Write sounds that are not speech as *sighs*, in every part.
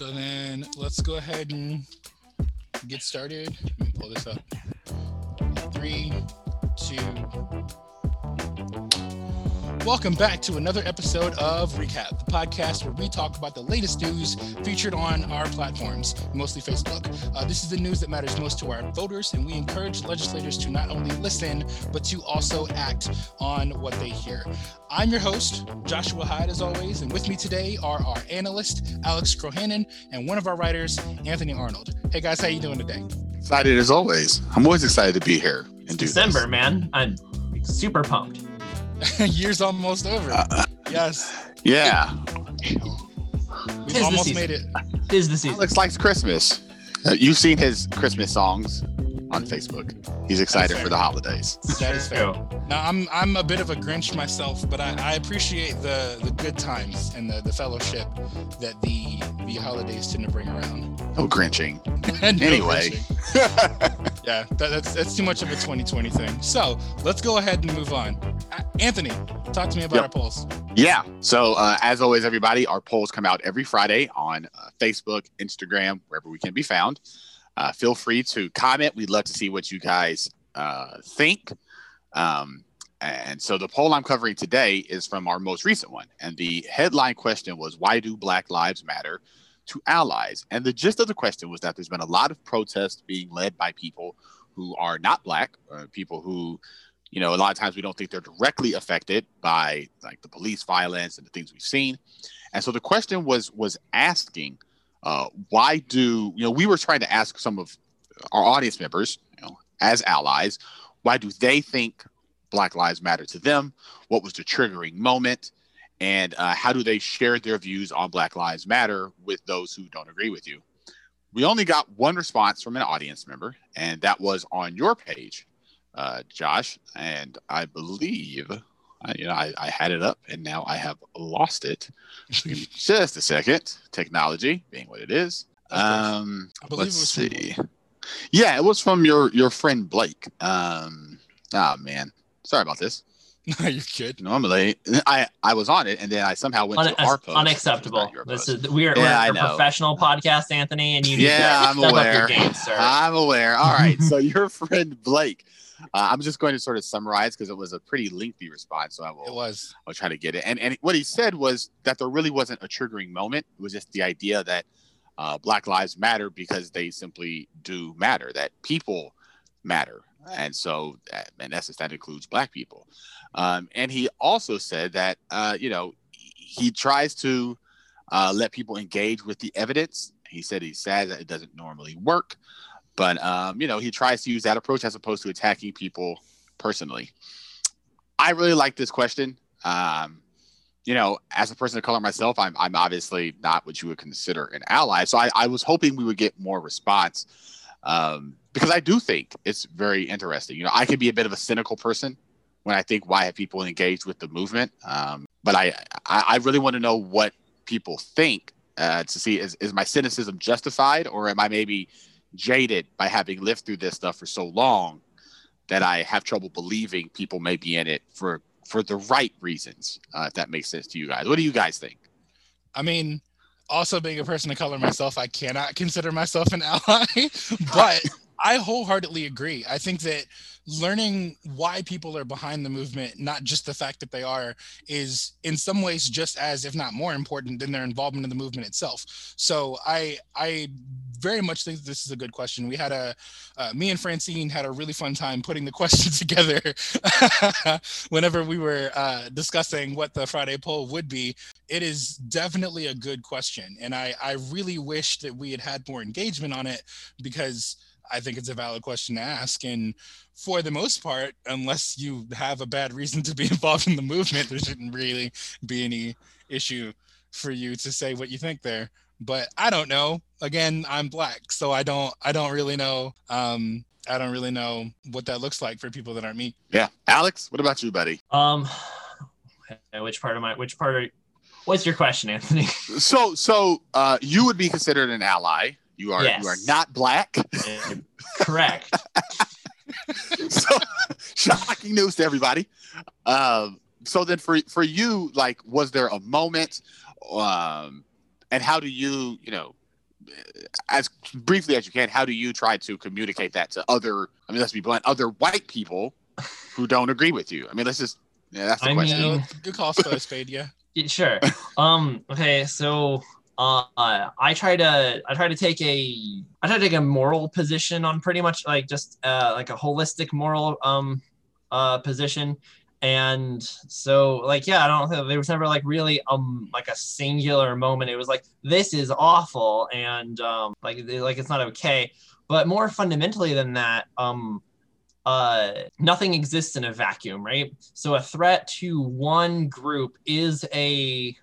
So then let's go ahead and get started. Let me pull this up. Three, two. Welcome back to another episode of Recap, the podcast where we talk about the latest news featured on our platforms, mostly Facebook. Uh, this is the news that matters most to our voters, and we encourage legislators to not only listen, but to also act on what they hear. I'm your host, Joshua Hyde, as always, and with me today are our analyst, Alex Crohannon, and one of our writers, Anthony Arnold. Hey guys, how you doing today? Excited as always. I'm always excited to be here and do December, this. man. I'm super pumped. *laughs* Year's almost over. Uh, yes, yeah, we've almost made it. Tis the season. Alex likes Christmas. Uh, you've seen his Christmas songs on Facebook. He's excited for the holidays. That is fair. Now I'm I'm a bit of a Grinch myself, but I, I appreciate the the good times and the, the fellowship that the the holidays tend to bring around. No grinching. *laughs* No Anyway. Grinching. *laughs* yeah, that, that's that's too much of a 2020 thing. So let's go ahead and move on. Uh, Anthony, talk to me about Yep. our polls. yeah. So uh, as always, everybody, our polls come out every Friday on uh, Facebook, Instagram, wherever we can be found. Uh, feel free to comment. We'd love to see what you guys uh, think. Um, and so the poll I'm covering today is from our most recent one. And the headline question was Why do Black Lives Matter to allies? And the gist of the question was that there's been a lot of protests being led by people who are not Black, or people who, you know, a lot of times we don't think they're directly affected by like the police violence and the things we've seen. And so the question was was asking, uh, why do you know we were trying to ask some of our audience members, you know, as allies, why do they think Black Lives Matter to them? What was the triggering moment? And uh, how do they share their views on Black Lives Matter with those who don't agree with you? We only got one response from an audience member, and that was on your page, uh, Josh. And I believe, I, you know, I, I had it up, and now I have lost it. *laughs* Just a second. Technology being what it is. Um, let's from see. Yeah, it was from your your friend Blake. Um, oh man, sorry about this. *laughs* No, you're good. Normally, I I was on it, and then I somehow went Un- to our post. unacceptable. which was not your This is we are, Yeah, I we're a professional podcast, Anthony, and you need yeah, to I'm step up aware. your game, sir. I'm aware. All right, so *laughs* your friend Blake. Uh, I'm just going to sort of summarize because it was a pretty lengthy response, so I will It was. I'll try to get it. And and what he said was that there really wasn't a triggering moment. It was just the idea that uh, Black Lives Matter because they simply do matter. That people matter, and so in essence that includes Black people. Um, and he also said that uh, you know he tries to uh, let people engage with the evidence. He said he's sad that it doesn't normally work, but um, you know he tries to use that approach as opposed to attacking people personally. I really like this question. Um, you know, as a person of color myself, I'm I'm obviously not what you would consider an ally. So I, I was hoping we would get more response um, because I do think it's very interesting. You know, I can be a bit of a cynical person when I think why have people engaged with the movement, um, but I, I I really want to know what people think uh, to see is is my cynicism justified or am I maybe jaded by having lived through this stuff for so long that I have trouble believing people may be in it for for the right reasons. Uh, if that makes sense to you guys, what do you guys think? I mean, also being a person of color myself, I cannot consider myself an ally, *laughs* but I wholeheartedly agree. I think that learning why people are behind the movement, not just the fact that they are, is in some ways just as, if not more important than their involvement in the movement itself. So I I very much think this is a good question. We had a uh, me and Francine had a really fun time putting the *laughs* question together *laughs* whenever we were uh, discussing what the Friday poll would be it is definitely a good question and I, I really wish that we had had more engagement on it because i think it's a valid question to ask and for the most part unless you have a bad reason to be *laughs* involved in the movement there shouldn't really be any issue for you to say what you think there but i don't know again i'm black so i don't i don't really know um i don't really know what that looks like for people that aren't me Yeah, Alex, what about you, buddy? Um, *sighs* which part of my which part? Are, what's your question, Anthony? So, so uh, you would be considered an ally. You are you are not black. Correct. *laughs* so *laughs* shocking news to everybody. Um, so then for for you, like, was there a moment, um, and how do you, you know, as briefly as you can, how do you try to communicate that to other? I mean, let's be blunt, other white people who don't agree with you. I mean, let's just yeah, that's the I question. mean- You good call, Spade. Spade. Yeah. *laughs* Yeah, Sure. um. Okay. So, uh, I try to I try to take a I try to take a moral position on pretty much like just uh like a holistic moral um uh position. And so like yeah, I don't there was never like really um like a singular moment. It was like this is awful and um like like it's not okay. But more fundamentally than that, um uh, nothing exists in a vacuum, right? So a threat to one group is a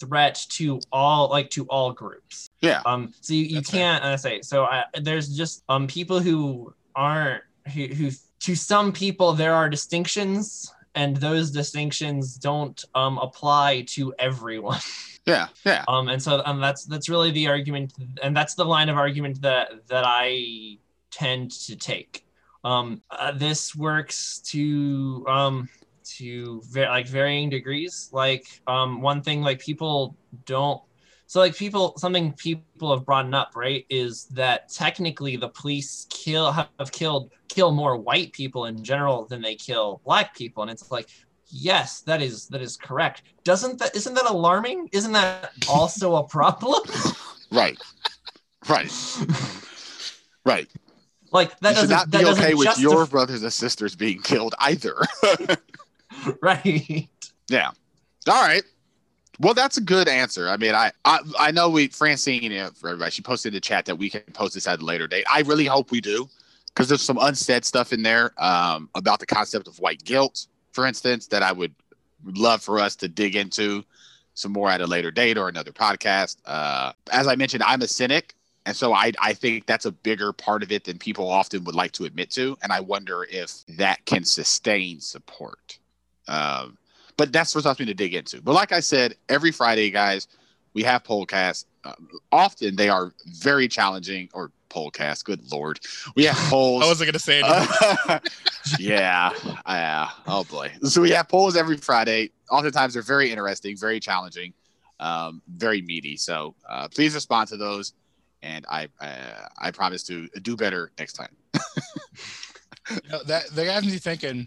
threat to all, like to all groups. Yeah. Um. So you, you That's can't uh, say so. I, there's just um people who aren't who, who to some people there are distinctions, and those distinctions don't um apply to everyone. *laughs* Yeah, yeah, Um, and so um, that's that's really the argument, and that's the line of argument that that I tend to take. Um, uh, this works to um, to like varying degrees. Like um, one thing, like people don't. So like people, something people have brought up, right, is that technically the police kill have killed kill more white people in general than they kill black people, and it's like yes that is that is correct doesn't that isn't that alarming isn't that also a problem *laughs* right, right, right. like that you should doesn't not be okay with your brothers and sisters being killed either. *laughs* *laughs* right Yeah. All right. Well, that's a good answer. I mean, I I, I know we Francine, you know, for everybody, she posted in the chat that we can post this at a later date. I really hope we do, because there's some unsaid stuff in there um, about the concept of white guilt, for instance, that I would love for us to dig into some more at a later date or another podcast. Uh, as I mentioned, I'm a cynic. And so I, I think that's a bigger part of it than people often would like to admit to. And I wonder if that can sustain support. Um, but that's for something to dig into. But like I said, every Friday, guys, we have pollcasts. Uh, often they are very challenging, or pollcasts. Good lord, we have *laughs* polls. I wasn't gonna say anything. *laughs* Yeah, yeah. Oh boy. So we have polls every Friday. Oftentimes they're very interesting, very challenging, um, very meaty. So uh, please respond to those, and I uh, I promise to do better next time. *laughs* You know, that that has me thinking.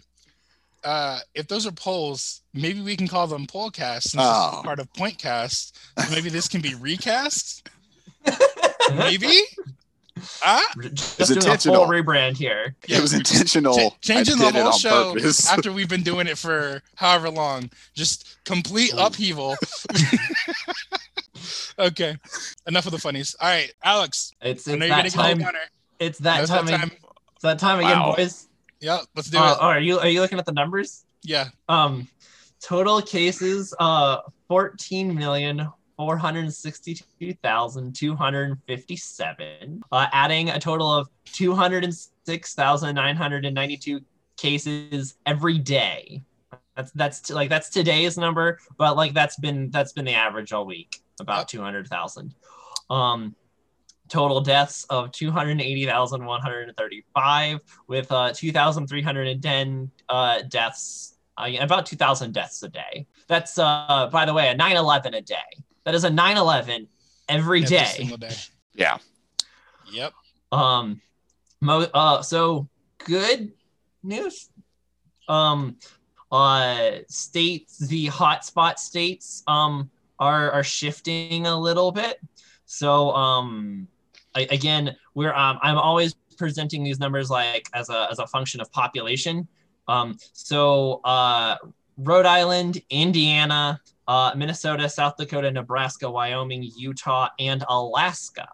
Uh, if those are polls, maybe we can call them pollcasts since Oh. it's part of Pointcast. So maybe this can be recast. *laughs* Maybe. Ah, just It's doing a intentional. full rebrand here Yeah, it was intentional. Ch- changing the did whole show purpose. *laughs* after we've been doing it for however long. Just complete Ooh. upheaval. *laughs* okay, enough of the funnies. All right, Alex. it's I know it's you're that gonna time go it's that time, that time. it's that time again Wow. boys Yep, let's do uh, it. oh, are you are you looking at the numbers Yeah. um total cases uh 14 million 462,257 uh, adding a total of 206,992 cases every day that's that's t- like that's today's number but like that's been that's been the average all week about Yep. 200,000 um total deaths of 280,135 with uh 2,310 uh deaths uh, about 2,000 deaths a day. That's, uh, by the way, a 9 11 a day. That is a 9 11 every Every day. day. *laughs* yeah. Yep. Um, mo- uh, so good news. Um, uh, states, the hotspot states, um, are, are shifting a little bit. So, um, Again, we're, um, I'm always presenting these numbers like as a, as a function of population. Um, so, uh, Rhode Island, Indiana, uh, Minnesota, South Dakota, Nebraska, Wyoming, Utah, and Alaska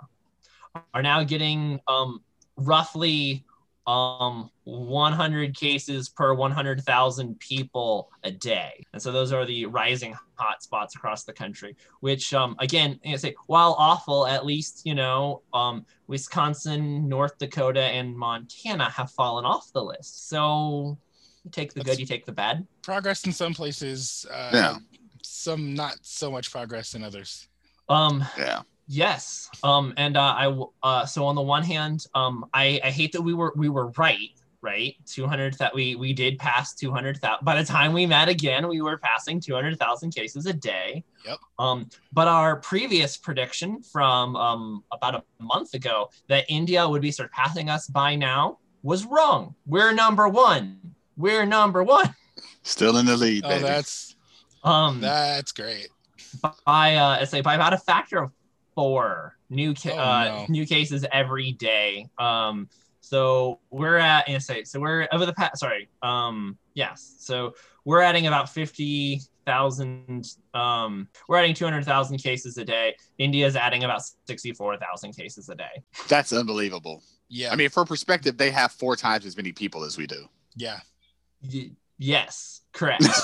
are now getting um, roughly um, 100 cases per 100,000 people a day. And so those are the rising hotspots across the country, which, um, again, I say, while awful, at least, you know, um, Wisconsin, North Dakota, and Montana have fallen off the list. So you take the That's- good, you take the bad. Progress in some places. Uh, Yeah. Some not so much progress in others. Um, Yeah. Yes. Um, and uh, I w- uh, so on the one hand, um, I, I hate that we were we were right, right? 200 that we we did pass 200,000. By the time we met again, we were passing 200,000 cases a day. Yep. Um, but our previous prediction from um, about a month ago that India would be surpassing us by now was wrong. We're number one. We're number one. Still in the lead, Oh, baby. that's Um, that's great. by uh, say by about a factor of four new ca- Oh, uh, no. new cases every day. Um, so we're at you say so we're over the past. Sorry. Um, yes. So we're adding about fifty thousand. Um, we're adding two hundred thousand cases a day. India's adding about sixty-four thousand cases a day. That's unbelievable. Yeah. I mean, for perspective, they have four times as many people as we do. yeah. Y- yes, correct. *laughs*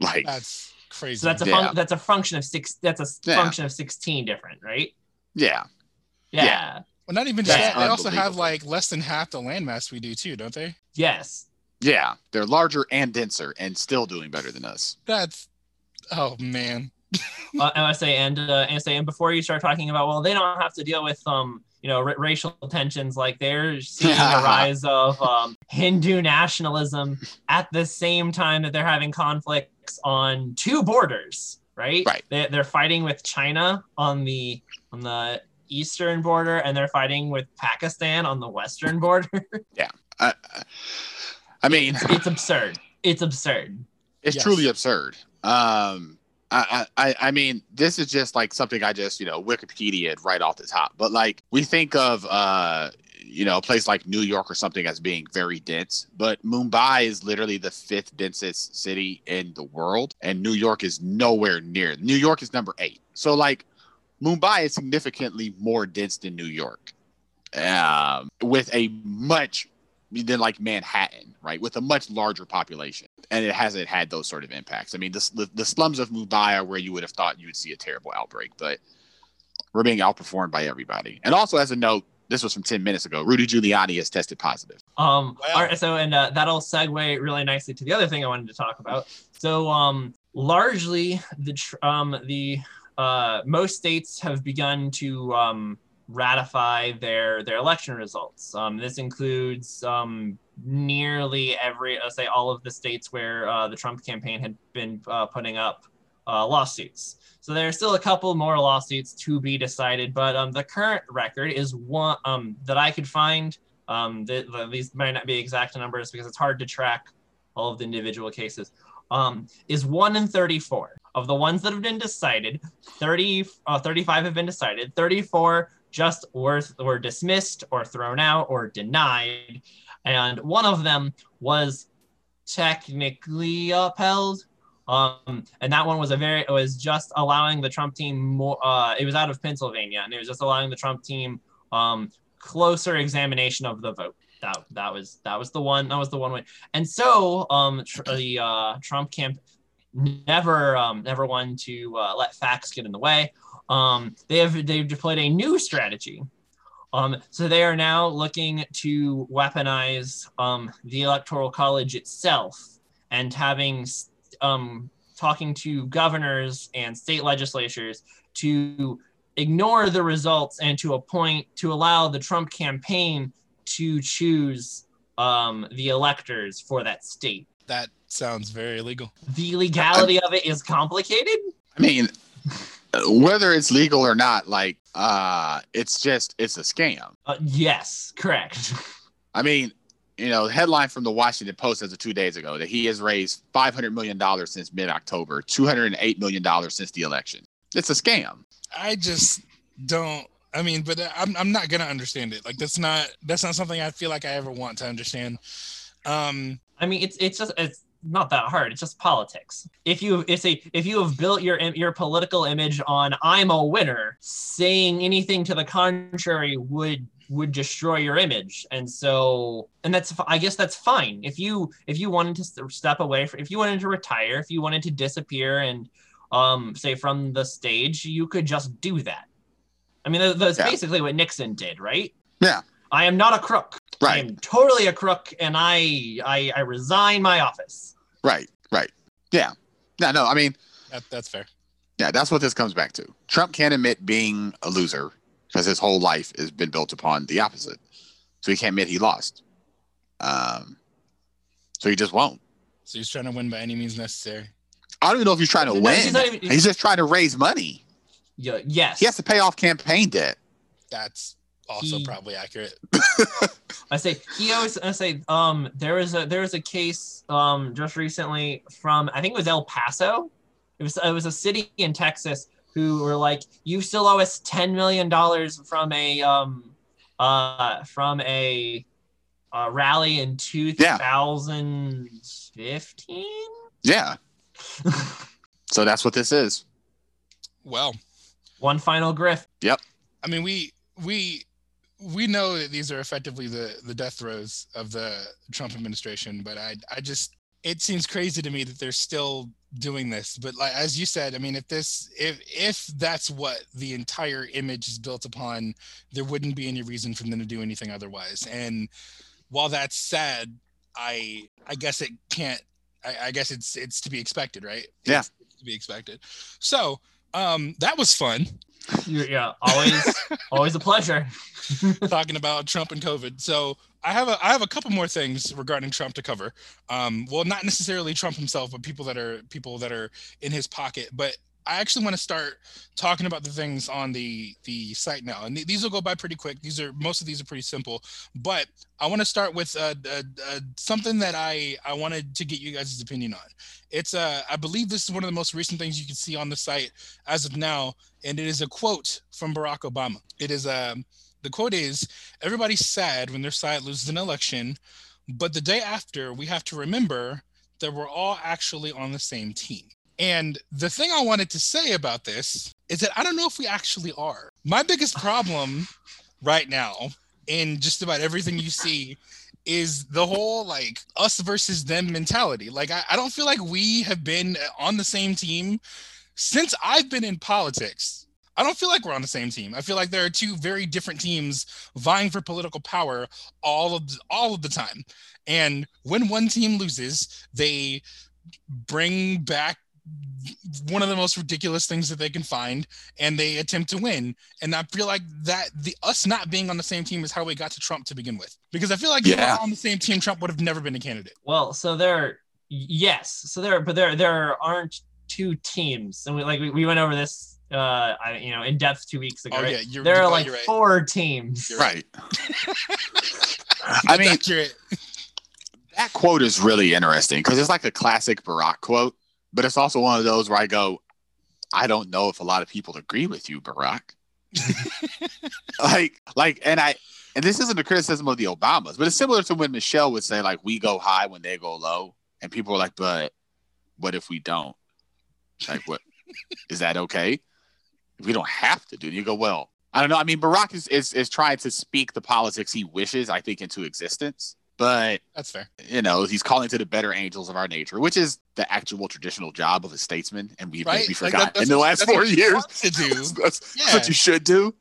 Like, That's crazy. so that's a Yeah. that's a function of six. That's a s- Yeah. function of sixteen different, right? yeah, Yeah. Yeah. well, not even just that. They also have like less than half the landmass we do too, don't they? Yes. yeah. They're larger and denser and still doing better than us. That's oh man. *laughs* uh, and I say, and uh, and I say, and before you start talking about, well, they don't have to deal with um, you know, r- racial tensions. Like they're seeing a *laughs* rise of um, Hindu nationalism at the same time that they're having conflicts on two borders. Right. Right. They, they're fighting with China on the on the eastern border, and they're fighting with Pakistan on the western border. *laughs* I, I mean, it's absurd. It's absurd. it's Yes. truly absurd. Um, I, I, I mean, this is just like something I just, you know, Wikipedia right off the top. But like, we think of, uh, you know, a place like New York or something as being very dense, but Mumbai is literally the fifth densest city in the world, and New York is nowhere near. New York is number eight. So like, Mumbai is significantly more dense than New York, um, with a much than like Manhattan, right? With a much larger population. And it hasn't had those sort of impacts. I mean, the, the, the slums of Mumbai are where you would have thought you would see a terrible outbreak, but we're being outperformed by everybody. And also, as a note, this was from 10 minutes ago. Rudy Giuliani has tested positive. Um, Wow. all right, so and uh, that'll segue really nicely to the other thing I wanted to talk about. So, um, largely the tr- um the uh most states have begun to um ratify their their election results. Um, this includes um nearly every, uh, say, all of the states where uh, the Trump campaign had been uh, putting up uh, lawsuits. So there are still a couple more lawsuits to be decided, but um, the current record is one um, that I could find. Um, the, the, these might not be exact numbers because it's hard to track all of the individual cases. Um, is one in 34 of the ones that have been decided. 30, uh, 35 have been decided. 34 just were, were dismissed or thrown out or denied, and one of them was technically upheld. Um, and that one was a very it was just allowing the Trump team more. Uh, it was out of Pennsylvania, and it was just allowing the Trump team um, closer examination of the vote. That that was that was the one that was the one way. And so um, tr- the uh, Trump camp never um, never one to uh, let facts get in the way. Um, they have they've deployed a new strategy. Um, so they are now looking to weaponize um, the electoral college itself and having um, talking to governors and state legislatures to ignore the results and to appoint to allow the Trump campaign to choose um, the electors for that state. That sounds very illegal. The legality of it is complicated. I mean, whether it's legal or not, like, uh, it's just, it's a scam. Uh, yes, correct. *laughs* I mean, you know, the headline from the Washington Post as of two days ago that he has raised $500 million since mid October, $208 million since the election. It's a scam. I just don't. I mean, but I'm I'm not gonna understand it. Like that's not that's not something I feel like I ever want to understand. Um, I mean, it's it's just it's not that hard. It's just politics. If you it's a if you have built your your political image on I'm a winner, saying anything to the contrary would would destroy your image. And so and that's I guess that's fine. If you if you wanted to step away from if you wanted to retire, if you wanted to disappear and um say from the stage, you could just do that. I mean, that's Yeah. basically what Nixon did, right? Yeah. I am not a crook. right i am totally a crook, and I I, I resign my office. right, right. Yeah. No, no, I mean, that, that's fair. Yeah, that's what this comes back to. Trump can't admit being a loser because his whole life has been built upon the opposite. So he can't admit he lost. Um, so he just won't. So he's trying to win by any means necessary. I don't even know if he's trying to No, win. he's not even- he's just trying to raise money. Yeah, yes. He has to pay off campaign debt. That's also He- probably accurate. *laughs* I say he always I say um there was a there was a case um just recently from I think it was El Paso. It was it was a city in Texas who were like, you still owe us ten million dollars from a um uh from a uh, rally in 2015. Yeah. *laughs* So that's what this is. Well, One final grift. Yep. I mean, we we we know that these are effectively the the death throes of the Trump administration, but I I just it seems crazy to me that they're still doing this. But like as you said, I mean, if this if if that's what the entire image is built upon, there wouldn't be any reason for them to do anything otherwise. And while that's sad, I I guess it can't. I, I guess it's it's to be expected, right? Yeah. It's to be expected. So um that was fun. Yeah, always *laughs* always a pleasure. talking about Trump and COVID. So I have a I have a couple more things regarding Trump to cover. Um, well, not necessarily Trump himself, but people that are people that are in his pocket. But I actually want to start talking about the things on the the site now, and th- these will go by pretty quick. These are most of these are pretty simple, but I want to start with uh, uh, uh, something that I I wanted to get you guys' opinion on. It's uh I believe this is one of the most recent things you can see on the site as of now, and it is a quote from Barack Obama. It is um the quote is everybody's sad when their side loses an election but the day after we have to remember that we're all actually on the same team and the thing i wanted to say about this is that i don't know if we actually are my biggest problem *laughs* right now in just about everything you see is the whole like us versus them mentality like I, I don't feel like we have been on the same team since i've been in politics I don't feel like we're on the same team. I feel like there are two very different teams vying for political power all of the, all of the time. And when one team loses, they bring back one of the most ridiculous things that they can find and they attempt to win. And I feel like that the us not being on the same team is how we got to Trump to begin with. Because I feel like Yeah. were on the same team, Trump would have never been a candidate. Well, so there, yes, so there, but there, there aren't two teams, and we like we, we went over this, uh, I, you know, in depth two weeks ago. Oh, right? yeah, you're- there are like right. four teams. You're Right. *laughs* I mean, accurate. that quote is really interesting because it's like a classic Barack quote, but it's also one of those where I go, I don't know if a lot of people agree with you, Barack. *laughs* like, like, and I, and this isn't a criticism of the Obamas, but it's similar to when Michelle would say, like, we go high when they go low. And people are like, but what if we don't? Like, what is that okay? We don't have to do it. You go, well, I don't know. I mean, Barack is, is, is trying to speak the politics he wishes, I think, into existence. But That's fair. you know, he's calling to the better angels of our nature, which is the actual traditional job of a statesman, and we've Right? maybe Like, forgotten that- in the last four years. to do. *laughs* That's, that's Yeah. what you should do.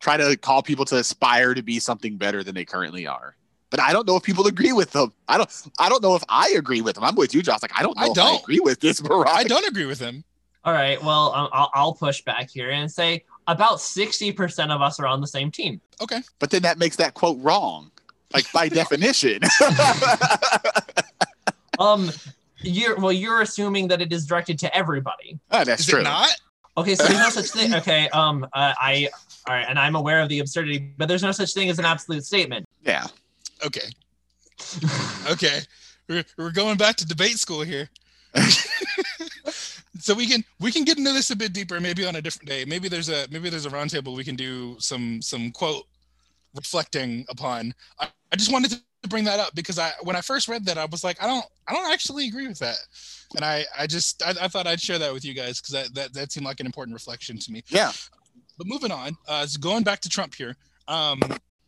Try to call people to aspire to be something better than they currently are. But I don't know if people agree with them. I don't. I don't know if I agree with them. I'm with you, Josh. Like I don't know I if I don't. agree with this, Barack. I don't agree with him. All right, well, um, I'll, I'll push back here and say about sixty percent of us are on the same team. Okay. But then that makes that quote wrong, like by definition. *laughs* Um, you're well, you're assuming that it is directed to everybody. Oh, that's Is true. it not? Okay, so there's no such thing. *laughs* Okay, um, uh, I all right, and I'm aware of the absurdity, but there's no such thing as an absolute statement. Yeah. Okay. Okay. We're, we're going back to debate school here. *laughs* so we can we can get into this a bit deeper maybe on a different day. Maybe there's a maybe there's a roundtable we can do some some quote reflecting upon. I, I just wanted to bring that up because I when I first read that I was like I don't I don't actually agree with that. And I I just I, I thought I'd share that with you guys because that, that that seemed like an important reflection to me. Yeah. But moving on, uh, so going back to Trump here, um,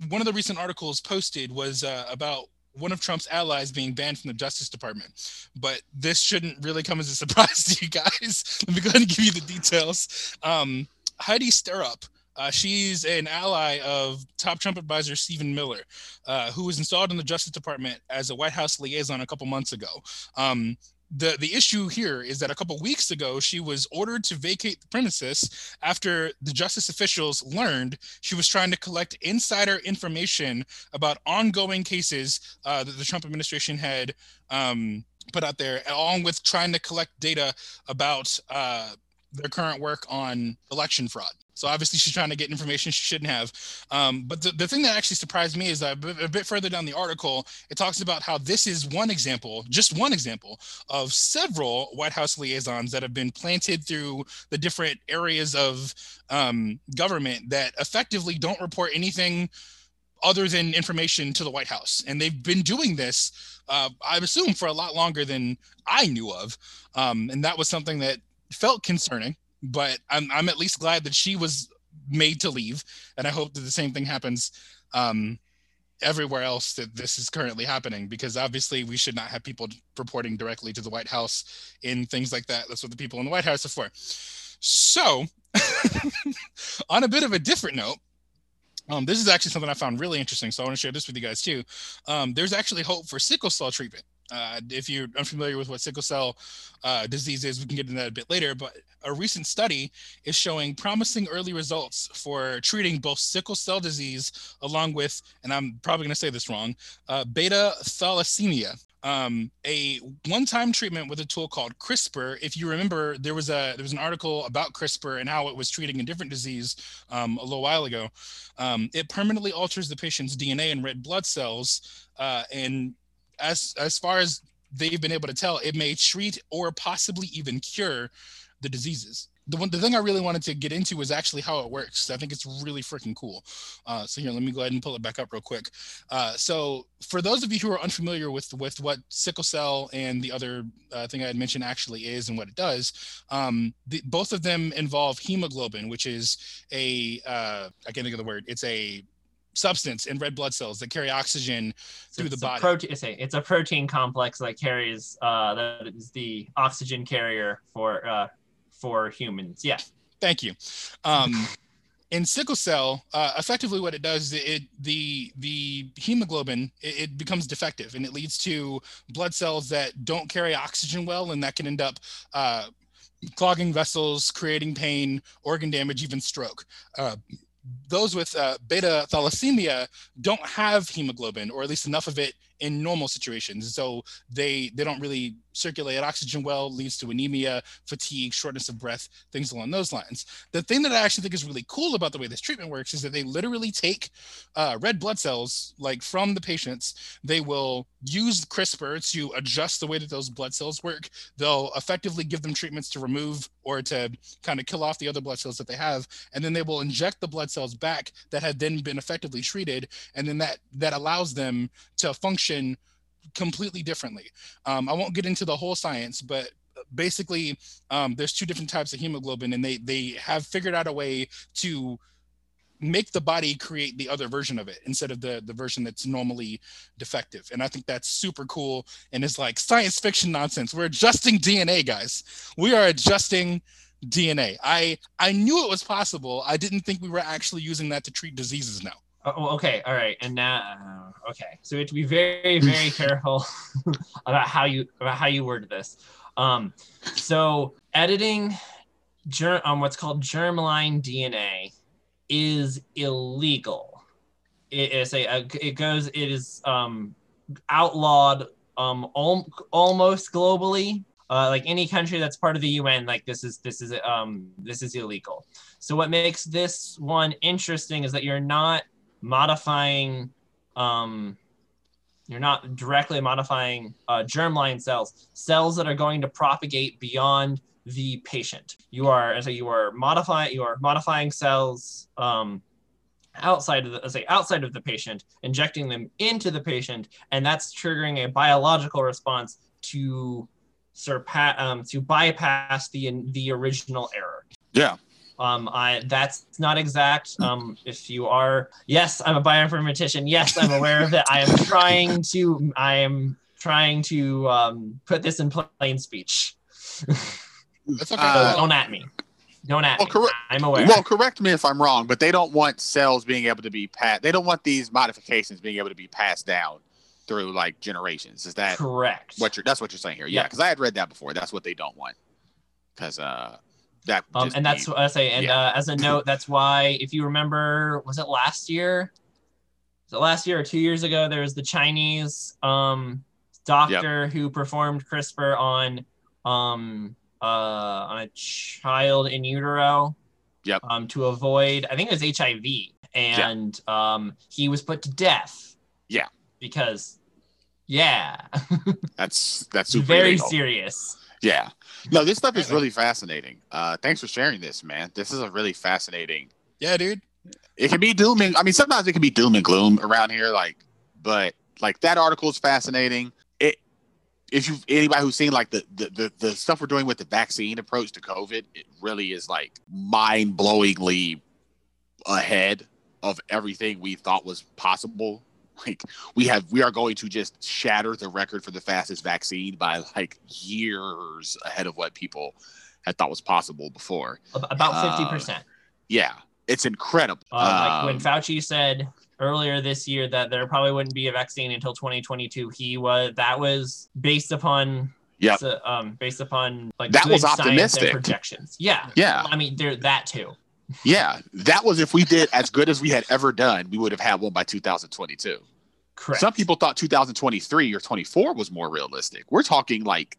one of the recent articles posted was uh, about one of Trump's allies being banned from the Justice Department. But this shouldn't really come as a *laughs* surprise to you guys. Let me go ahead and give you the details. Um, Heidi Stirrup. Uh, she's an ally of top Trump advisor Stephen Miller, uh, who was installed in the Justice Department as a White House liaison a couple months ago. Um, the the issue here is that a couple weeks ago she was ordered to vacate the premises after the justice officials learned she was trying to collect insider information about ongoing cases uh, that the Trump administration had um, put out there, along with trying to collect data about uh, their current work on election fraud. So obviously she's trying to get information she shouldn't have. Um, but the, the thing that actually surprised me is that a bit further down the article, it talks about how this is one example, just one example of several White House liaisons that have been planted through the different areas of um, government that effectively don't report anything other than information to the White House. And they've been doing this, uh, I assume, for a lot longer than I knew of. Um, and that was something that felt concerning but I'm I'm at least glad that she was made to leave, and I hope that the same thing happens um, everywhere else that this is currently happening because obviously we should not have people reporting directly to the White House in things like that. That's what the people in the White House are for. So, *laughs* on a bit of a different note, um, this is actually something I found really interesting. So I want to share this with you guys too. Um, there's actually hope for sickle cell treatment. Uh, if you're unfamiliar with what sickle cell uh, disease is, we can get into that a bit later. But a recent study is showing promising early results for treating both sickle cell disease along with, and I'm probably going to say this wrong, uh, beta thalassemia. Um, a one-time treatment with a tool called CRISPR. If you remember, there was a there was an article about CRISPR and how it was treating a different disease um, a little while ago. Um, it permanently alters the patient's DNA and red blood cells, uh, and as as far as they've been able to tell, it may treat or possibly even cure the diseases. The one, the thing I really wanted to get into is actually how it works. I think it's really freaking cool. Uh, so here, let me go ahead and pull it back up real quick. Uh, so for those of you who are unfamiliar with with what sickle cell and the other uh, thing I had mentioned actually is and what it does, um, the, both of them involve hemoglobin, which is a uh, I can't think of the word. It's a substance in red blood cells that carry oxygen so through the body. Protein, it's, a, protein complex that carries uh, that is the oxygen carrier for uh, for humans. Yeah. Thank you. Um, in sickle cell, uh, effectively what it does is it the the hemoglobin it, it, becomes defective and it leads to blood cells that don't carry oxygen well, and that can end up uh, clogging vessels, creating pain, organ damage, even stroke. Uh, those with uh, beta thalassemia don't have hemoglobin, or at least enough of it in normal situations. So they they don't really circulate oxygen well, leads to anemia, fatigue, shortness of breath, things along those lines. The thing that I actually think is really cool about the way this treatment works is that they literally take uh, red blood cells, like from the patients, they will use CRISPR to adjust the way that those blood cells work. They'll effectively give them treatments to remove or to kind of kill off the other blood cells that they have, and then they will inject the blood cells back that had then been effectively treated, and then that that allows them to function completely differently. Um, I won't get into the whole science, but basically, um, there's two different types of hemoglobin, and they they have figured out a way to make the body create the other version of it instead of the the version that's normally defective. And i think that's super cool and it's like science fiction nonsense. We're adjusting dna guys. We are adjusting dna i i knew it was possible. I didn't think we were actually using that to treat diseases now Oh, okay, all right, and now, uh, okay, so we have to be very, very *laughs* careful *laughs* about how you about how you word this. Um, so editing germ on um, what's called germline DNA is illegal. It is a, a it goes it is um outlawed um al- almost globally. Uh, like any country that's part of the UN, like this is this is um this is illegal. So what makes this one interesting is that you're not modifying um, you're not directly modifying uh, germline cells, cells that are going to propagate beyond the patient. You are, so you are modifying, you are modifying cells um, outside of the, say, outside of the patient, injecting them into the patient, and that's triggering a biological response to surpass, um, to bypass the the original error. Yeah. Um, I that's not exact. Um, if you are, yes, I'm a bioinformatician. Yes, I'm aware of it. I am trying to. I am trying to um, put this in plain speech. That's okay. Uh, don't at me. Don't at well, me. I'm aware. Well, correct me if I'm wrong, but they don't want cells being able to be passed. They don't want these modifications being able to be passed down through like generations. Is that Correct. what you're? That's what you're saying here. Yeah, Yep. because I had read that before. That's what they don't want. Because uh, that Um, and that's be- what I say. And yeah. uh, as a note, that's why if you remember, was it last year? Was it last year or two years ago? There was the Chinese um, doctor who performed CRISPR on um, uh, on a child in utero. Yep. Um, to avoid, I think it was HIV, and um, he was put to death. Yeah. Because, yeah, *laughs* that's that's super very illegal. serious. Yeah. No, this stuff is Really? fascinating. Uh, thanks for sharing this, man. This is a really fascinating. Yeah, dude. It can be doom and I mean sometimes it can be doom and gloom around here, like, but like that article is fascinating. It if you anybody who's seen like the the, the the stuff we're doing with the vaccine approach to COVID, it really is like mind blowingly ahead of everything we thought was possible. *laughs* Like we have we are going to just shatter the record for the fastest vaccine by like years ahead of what people had thought was possible before. About Uh, fifty percent. Yeah, it's incredible. Uh, like when Um, Fauci said earlier this year that there probably wouldn't be a vaccine until 2022, he was that was based upon so, um based upon like That was optimistic. projections. Yeah, yeah, I mean there that too. Yeah, that was if we did as good as we had ever done, we would have had one by 2022. Correct. Some people thought 2023 or 24 was more realistic. We're talking like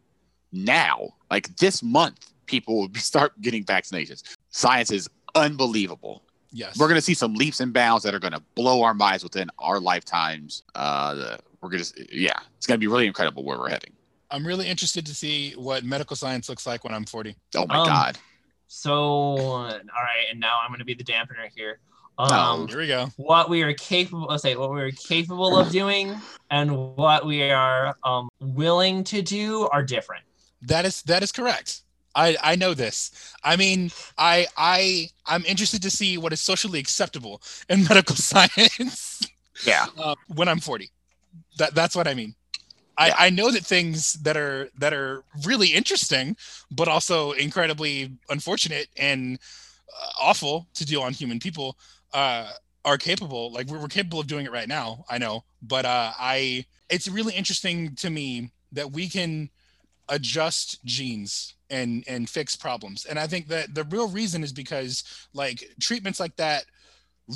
now, like this month, people will start getting vaccinations. Science is unbelievable. Yes. We're going to see some leaps and bounds that are going to blow our minds within our lifetimes. Uh, we're going to, yeah, it's going to be really incredible where we're heading. I'm really interested to see what medical science looks like when I'm 40. Oh my Um, God. So all right, and now I'm going to be the dampener here. Um, No. Here we go. what we are capable let's say what we are capable of doing and what we are um, willing to do are different. That is that is correct. I I know this. I mean, I I I'm interested to see what is socially acceptable in *laughs* medical science Yeah. uh, when I'm 40. That that's what I mean. I, Yeah. I know that things that are that are really interesting, but also incredibly unfortunate and uh, awful to do on human people uh, are capable. Like we're, we're capable of doing it right now. I know, but uh, I it's really interesting to me that we can adjust genes and and fix problems. And I think that the real reason is because like treatments like that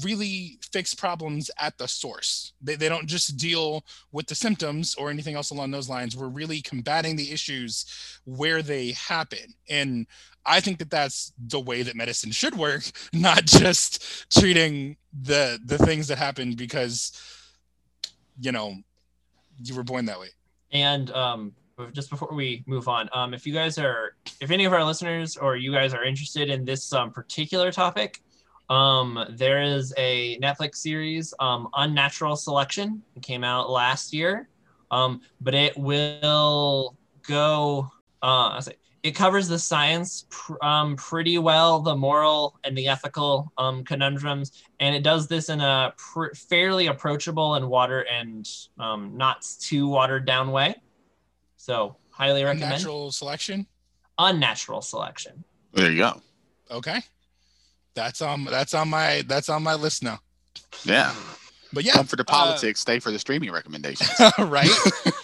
really fix problems at the source. They, they don't just deal with the symptoms or anything else along those lines. We're really combating the issues where they happen. And I think that that's the way that medicine should work, *laughs* not just treating the the things that happen because you know you were born that way. And um, just before we move on, um, if you guys are, if any of our listeners or you guys are interested in this um, particular topic, um, there is a Netflix series, um, Unnatural Selection. It came out last year, um, but it will go. Uh, I say it covers the science pr- um, pretty well, the moral and the ethical um, conundrums, and it does this in a pr- fairly approachable and water and um, not too watered down way. So highly recommend. Natural selection. Unnatural selection. There you go. Okay. That's on that's on my that's on my list now. Yeah. But yeah, Come for the uh, politics, stay for the streaming recommendations. *laughs* right? *laughs*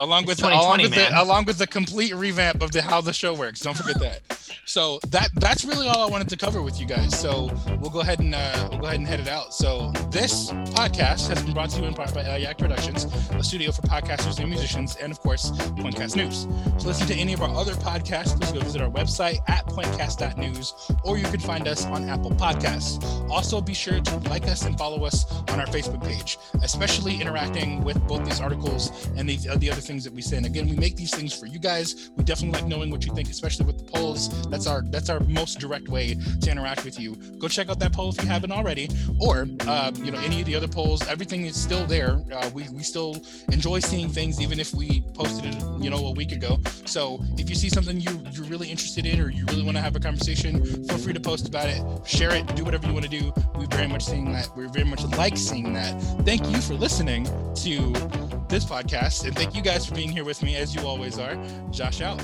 along with It's along with the, along with the complete revamp of the how the show works. Don't forget that. So that that's really all I wanted to cover with you guys. So we'll go ahead and uh, we'll go ahead and head it out. So this podcast has been brought to you in part by Yak Productions, a studio for podcasters and musicians, and of course Pointcast News. To listen to any of our other podcasts, please go visit our website at pointcast.news, or you can find us on Apple Podcasts. Also, be sure to like us and follow us on our Facebook page, especially interacting with both these articles and these uh, the other things that we say. And again, we make these things for you guys. We definitely like knowing what you think, especially with the polls. That's our that's our most direct way to interact with you. Go check out that poll if you haven't already, or uh, you know any of the other polls. Everything is still there. Uh, we we still enjoy seeing things, even if we posted it you know a week ago. So if you see something you you're really interested in, or you really want to have a conversation, feel free to post about it, share it, do whatever you want to do. We very much seeing that. We very much like seeing that. Thank you for listening to this podcast, and thank you guys for being here with me as you always are. Josh out.